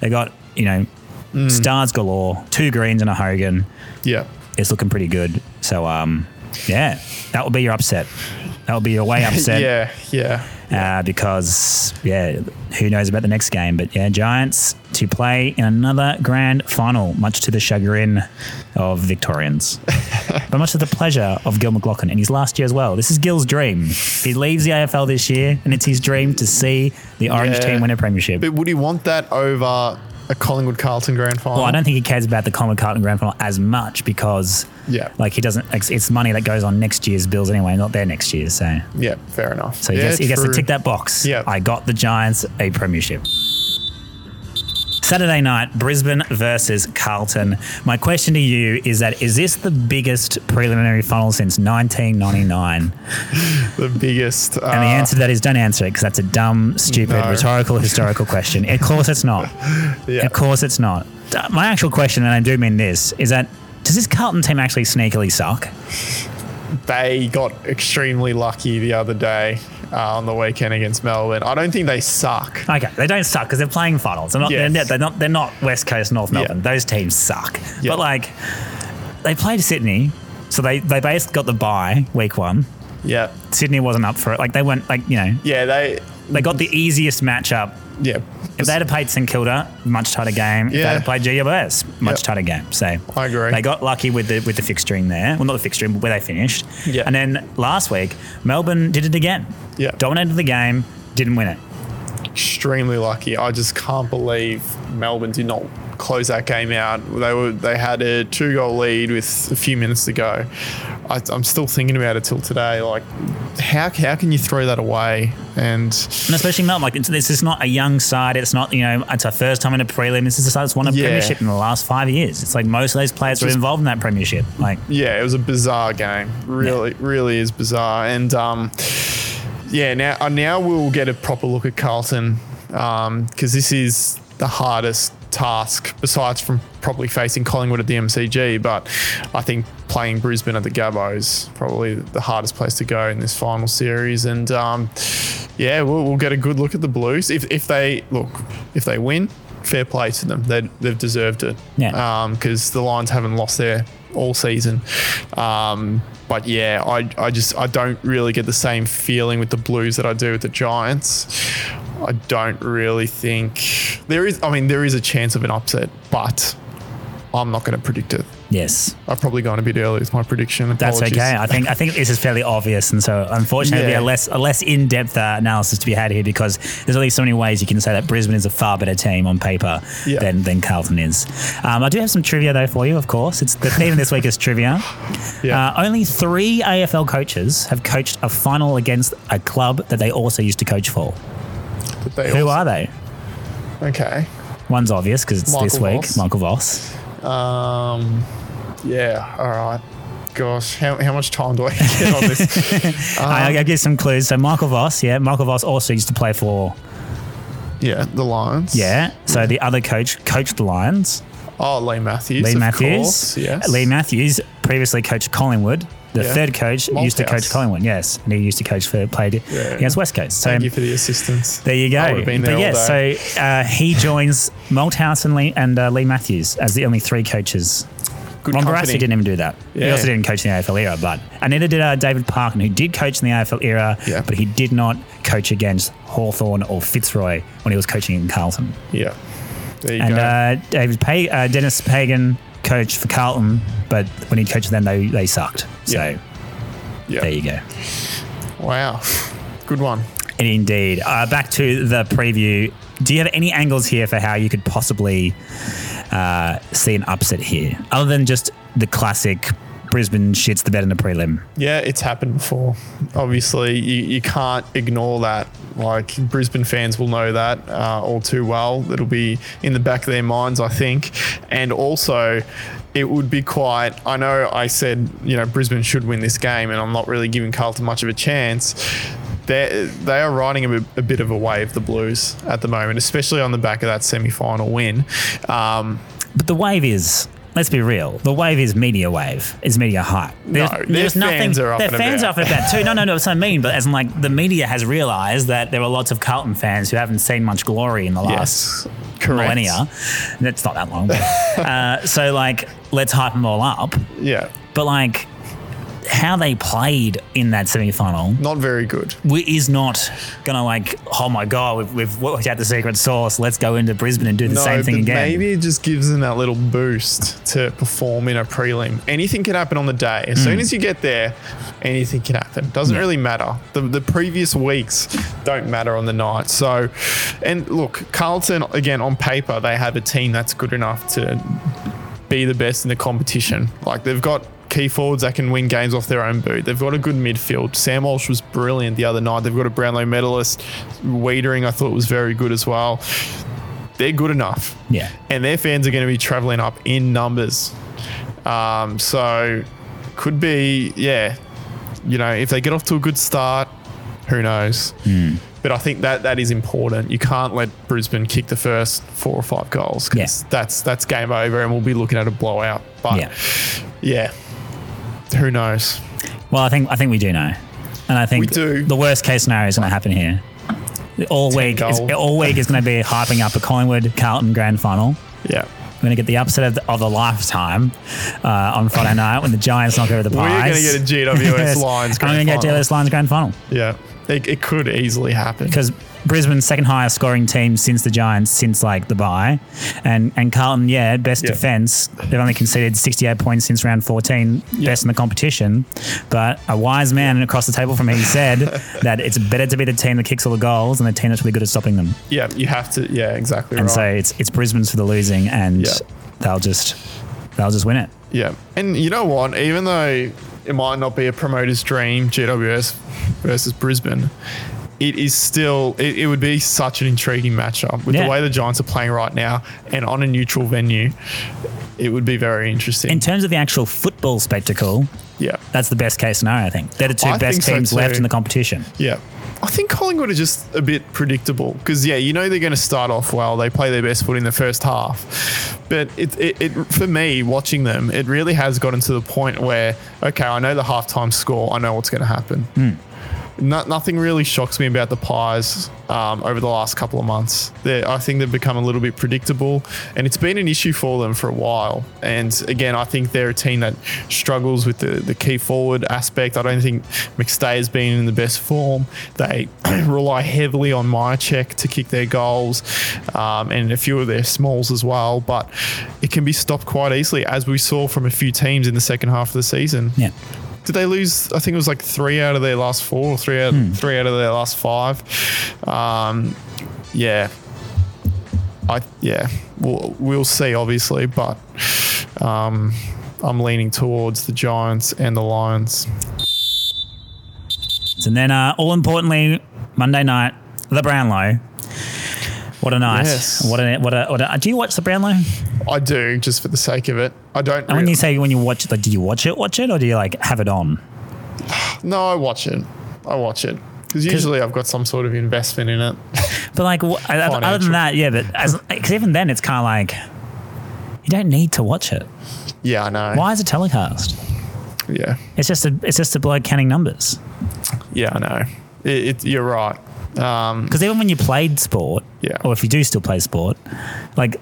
They got, you know, Mm. stars galore, two greens and a Hogan. Yeah. It's looking pretty good. So, um, yeah, that will be your upset. That will be your way upset. Yeah. Yeah. Uh, because yeah, who knows about the next game? But yeah, Giants to play in another grand final, much to the chagrin of Victorians, but much to the pleasure of Gill McLachlan in his last year as well. This is Gill's dream. He leaves the AFL this year, and it's his dream to see the Orange Yeah. team win a premiership. But would he want that over a Collingwood Carlton grand final? Well, I don't think he cares about the Collingwood Carlton Grand Final as much because, Yeah. like he doesn't. It's, it's money that goes on next year's bills anyway, not their next year's. So, Yeah. Fair enough. so he, yeah, gets, he gets to tick that box. Yeah. I got the Giants a premiership. Saturday night, Brisbane versus Carlton. My question to you is that is this the biggest preliminary final since 1999? The biggest. Uh, And the answer to that is don't answer it because that's a dumb, stupid, No. rhetorical, historical question. Of course it's not. Yeah. Of course it's not. Uh, My actual question, and I do mean this, is that does this Carlton team actually sneakily suck? They got extremely lucky the other day uh, on the weekend against Melbourne. I don't think they suck. Okay, they don't suck because they're playing finals. They're not, Yes. they're, they're not. They're not West Coast, North Melbourne. Those teams suck. Yeah. But like, they played Sydney, so they they basically got the bye week one. Yeah. Sydney wasn't up for it. Like they went like you know Yeah. They. they got the easiest matchup. Yeah. If they had played St Kilda, much tighter game. If they Yeah. had played GWS, much Yep. tighter game. So I agree. They got lucky with the with the fixturing there. Well, not the fixturing, but where they finished. Yeah. And then last week, Melbourne did it again. Yeah. Dominated the game, didn't win it. extremely lucky. I just can't believe Melbourne did not close that game out. They were they had a two goal lead with a few minutes to go. I, I'm still thinking about it till today. Like, how how can you throw that away? And And especially Melbourne, like it's, this is not a young side. It's not you know it's our first time in a prelim. This is a side that's won a Yeah. premiership in the last five years. It's like most of those players were involved in that premiership. Like yeah, it was a bizarre game. Really, really is bizarre. And um, yeah, now uh, now we'll get a proper look at Carlton because this is the hardest task besides from probably facing Collingwood at the MCG. But I think playing Brisbane at the Gabba is probably the hardest place to go in this final series. And um, yeah, we'll, we'll get a good look at the Blues if if they look if they win. Fair play to them. They, they've deserved it. Yeah. Because the Lions haven't lost there all season. Um, but yeah, I, I just I don't really get the same feeling with the Blues that I do with the Giants. I don't really think there is. I mean, there is a chance of an upset, but I'm not going to predict it. yes, I've probably gone a bit early with my prediction. that's okay. I think I think this is fairly obvious, and so unfortunately, Yeah. a less a less in depth uh, analysis to be had here because there's only so many ways you can say that Brisbane is a far better team on paper Yeah. than than Carlton is. Um, I do have some trivia though for you. Of course, it's the theme of this week is trivia. Yeah. Uh, only three AFL coaches have coached a final against a club that they also used to coach for. They Who also- are they? Okay. One's obvious because it's this week. Voss. Michael Voss. Um. Yeah. All right. Gosh, how, how much time do I get on this? I, I'll give some clues. So Michael Voss, yeah, Michael Voss also used to play for yeah, the Lions. yeah. So the other coach coached the Lions. Oh, Leigh Matthews. Leigh Matthews. Course, yes. Leigh Matthews previously coached Collingwood The Yeah. third coach used to coach Malthouse. Collingwood, yes, and he used to coach for played Yeah. against West Coast. So Thank you for the assistance. there you go. I would have been there but yes, day. so uh, he joins Malthouse and Lee and uh, Leigh Matthews as the only three coaches. Good Ron. Barassi didn't even do that. He also didn't coach in the AFL era, but and neither did uh, David Parkin, who did coach in the AFL era, Yeah. but he did not coach against Hawthorn or Fitzroy when he was coaching in Carlton. Yeah. There you And go. uh, David pa- uh, Denis Pagan coached for Carlton, but when he coached them, they, they sucked. So Yeah. yeah. there you go. Wow. Good one. Indeed. Uh, back to the preview. Do you have any angles here for how you could possibly uh, see an upset here, other than just the classic Brisbane shits the bed in the prelim? Yeah, it's happened before. Obviously, you, you can't ignore that. Like, Brisbane fans will know that uh, all too well. It'll be in the back of their minds, I think. And also, it would be quite. I know I said, you know, Brisbane should win this game, and I'm not really giving Carlton much of a chance. They're, they are riding a, bit- a bit of a wave, the Blues, at the moment, especially on the back of that semi final win. Um, But the wave is. Let's be real. The wave is media wave. Is media hype. There's, their fans are Their fans about. are up about too. No, no, no. That's what I mean. But as in, like, the media has realised that there are lots of Carlton fans who haven't seen much glory in the last yes, correct. millennia. That's not that long. Uh, so, like, let's hype them all up. Yeah, But, like, how they played in that semi final not very good. is not gonna like, oh my god, we've, we've worked out the secret sauce. Let's go into Brisbane and do the same thing again. Maybe it just gives them that little boost to perform in a prelim. Anything can happen on the day. As Hmm. soon as you get there, anything can happen. Doesn't really matter. The, the previous weeks don't matter on the night. So, and look, Carlton, again, on paper, they have a team that's good enough to be the best in the competition. Like they've got key forwards that can win games off their own boot. They've got a good midfield. Sam Walsh was brilliant the other night. They've got a Brownlow medalist. Weitering, I thought was very good as well. They're good enough. Yeah. And their fans are going to be traveling up in numbers. Um, so could be, yeah, you know, if they get off to a good start, who knows? But I think that that is important. You can't let Brisbane kick the first four or five goals because Yeah. that's that's game over, and we'll be looking at a blowout. But Yeah. yeah, who knows? Well, I think I think we do know, and I think We do. the worst case scenario is going to happen here. All week, is, all week is going to be hyping up a Collingwood Carlton grand final. Yeah, We're going to get the upset of the, of the lifetime uh, on Friday night when the Giants knock over the We're gonna get a GWS Lions I'm going to get. GWS Lions grand final yeah. It, it could easily happen. because Brisbane's second highest scoring team since the Giants since like the bye, and and Carlton, yeah, best Yeah. defense. They've only conceded 68 points since round 14, best in the competition. But a wise man across the table from me said that it's better to be the team that kicks all the goals than the team that's really good at stopping them. Yeah, you have to. Yeah, exactly And right. so it's it's Brisbane's for the losing, and Yeah. they'll just they'll just win it. Yeah. And you know what? Even though it might not be a promoter's dream, GWS versus Brisbane, it is still, it, it would be such an intriguing matchup with Yeah. the way the Giants are playing right now and on a neutral venue. It would be very interesting. In terms of the actual football spectacle, yeah. that's the best case scenario. I think they're the two I best think so teams left in the competition. Yeah. I think Collingwood are just a bit predictable because, yeah, you know they're going to start off well. They play their best foot in the first half. But it, it, it, for me, watching them, it really has gotten to the point where, okay, I know the halftime score. I know what's going to happen. Hmm. No, nothing really shocks me about the Pies um, over the last couple of months. They're, I think they've become a little bit predictable, and it's been an issue for them for a while. And again, I think they're a team that struggles with the, the key forward aspect. I don't think McStay has been in the best form. They rely heavily on Mihocek to kick their goals, um, and a few of their smalls as well. But it can be stopped quite easily, as we saw from a few teams in the second half of the season. Yeah. Did they lose? I think it was like three out of their last four, or three out, three out of their last five. Um, yeah, I yeah, we'll, we'll see, obviously, but um, I'm leaning towards the Giants and the Lions. And then, uh, all importantly, Monday night, the Brownlow. What a night! Yes. What a what a what a. Do you watch the Brownlow? I do just for the sake of it. I don't. And when you say when you watch it, like, do you watch it, watch it, or do you like have it on? no, I watch it. I watch it because usually I've got some sort of investment in it. But like, other than that, yeah. But because even then, it's kind of like you don't need to watch it. yeah, I know. Why is it telecast? yeah, It's just a it's just a bloke counting numbers. yeah. I know. It, it, you're right. Um, Because even when you played sport, Yeah. or if you do still play sport, like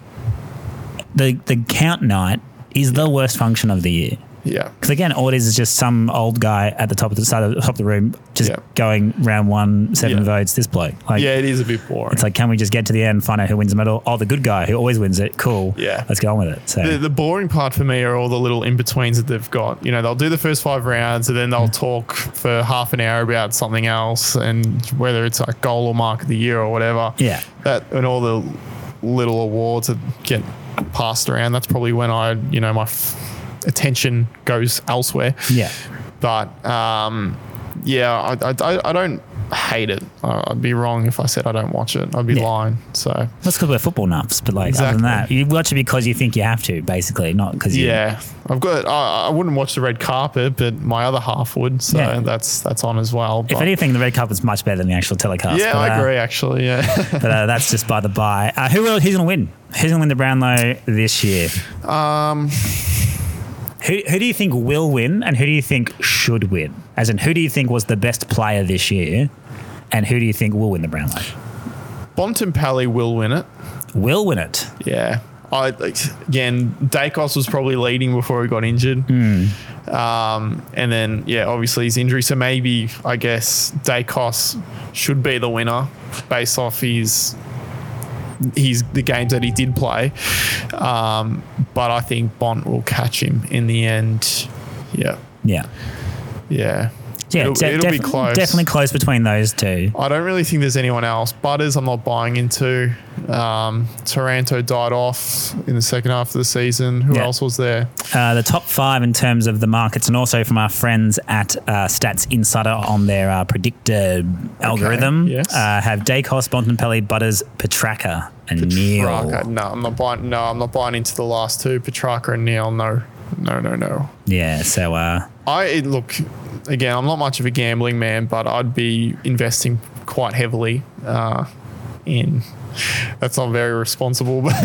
the the count night is the worst function of the year. Yeah, Because again, all it is is just some old guy at the top of the side of the top of the room just Yeah. going round one seven Yeah. votes. This bloke, like, yeah. It is a bit boring. it's like, can we just get to the end, find out who wins the medal? Oh, the good guy who always wins it. Cool. Yeah. let's get on with it. So the, the boring part for me are all the little in betweens that they've got. You know, they'll do the first five rounds and then they'll mm. talk for half an hour about something else and whether it's like goal or mark of the year or whatever. Yeah. That and all the little awards that get passed around. That's probably when I, you know, my f- attention goes elsewhere. yeah, But um, yeah, I, I, I- don't hate it. I'd be wrong if I said I don't watch it. I'd be Yeah. lying. So that's because we're football nuts. But like other than that, you watch it because you think you have to, basically, not because you. Yeah, I've got. I, I wouldn't watch the red carpet, but my other half would. So Yeah. that's that's on as well. If But- anything, the red carpet's much better than the actual telecast. yeah, but, I uh, agree. Actually, yeah. but uh, that's just by the by. Uh, who will, who's going to win? Who's going to win the Brownlow this year? um, Who, who do you think will win, and who do you think should win? As in, who do you think was the best player this year, and who do you think will win the Brownlow? Bontempelli will win it. Will win it. Yeah. I again, Daicos was probably leading before he got injured. Hmm. Um, and then yeah, obviously his injury. So maybe I guess Daicos should be the winner based off his his the games that he did play. Um, but I think Bont will catch him in the end. Yeah. Yeah. Yeah. Yeah, it'll, de- it'll be close. Definitely close between those two. I don't really think there's anyone else. Butters, I'm not buying into. Um, Taranto died off in the second half of the season. Who Yeah. else was there? Uh, the top five in terms of the markets, and also from our friends at uh, Stats Insider on their uh, predictor algorithm, yes. uh, have Daicos, Bontempelli, Butters, Petracca, and Neale. No, I'm not buying. No, I'm not buying into the last two. Petracca and Neale. No, no, no, no. Yeah, so uh, I look again. I'm not much of a gambling man, but I'd be investing quite heavily uh, in. That's not very responsible, but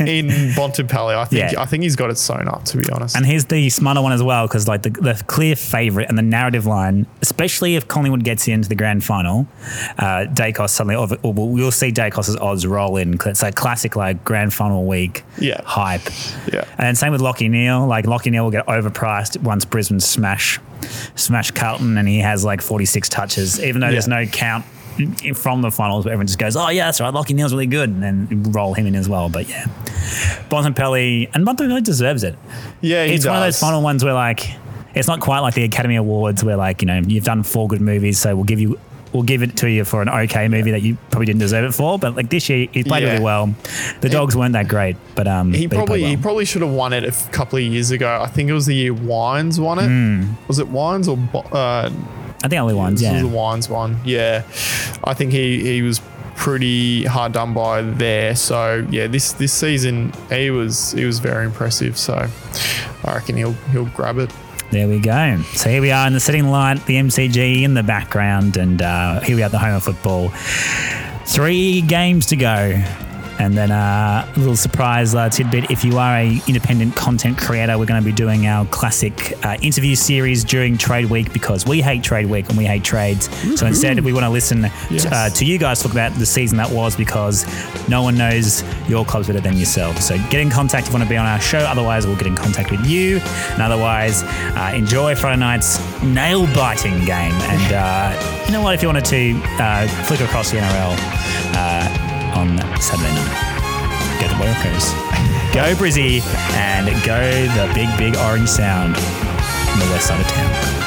in Bontempelli, I think Yeah. I think he's got it sewn up. To be honest, And here's the smarter one as well, because like the, the clear favourite and the narrative line, especially if Collingwood gets into the grand final, uh, Daicos suddenly, or or we'll see Daicos's odds roll in. It's like classic like grand final week Yeah. hype. Yeah. And same with Lachie Neale. Like Lachie Neale will get overpriced once Brisbane smash smash Carlton, and he has like 46 touches, even though there's no count from the finals, everyone just goes, "Oh yeah, that's right, Lachie Neale's really good," and then roll him in as well. But yeah, Bontempelli and Bontempelli deserves it. yeah, he it's one of those final ones where like it's not quite like the Academy Awards where like you know you've done four good movies, so we'll give you. We'll give it to you for an okay movie that you probably didn't deserve it for, but like this year he played Yeah. really well. The dogs weren't that great, but um, He but probably he well. probably should have won it a couple of years ago. I think it was the year Wines won it. Hmm. Was it Wines or uh, I think only ones, this yeah. the Wines one? Yeah, I think he he was pretty hard done by there. So yeah, this this season he was he was very impressive. So I reckon he'll he'll grab it. There we go. So here we are in the setting light, the MCG in the background, and uh, here we are at the home of football. Three games to go. And then uh, a little surprise uh, tidbit: if you are a independent content creator, we're going to be doing our classic uh, interview series during Trade Week because we hate Trade Week and we hate trades. So instead, we want to listen Yes. to, uh, to you guys talk about the season that was because no one knows your clubs better than yourself. So get in contact if you want to be on our show. Otherwise, we'll get in contact with you. And otherwise, uh, enjoy Friday night's nail biting game. And uh, you know what? If you wanted to uh, flick across the NRL uh, on Saturday night, go to Broncos. Go Brizzy and go the big, big orange sound on the west side of town.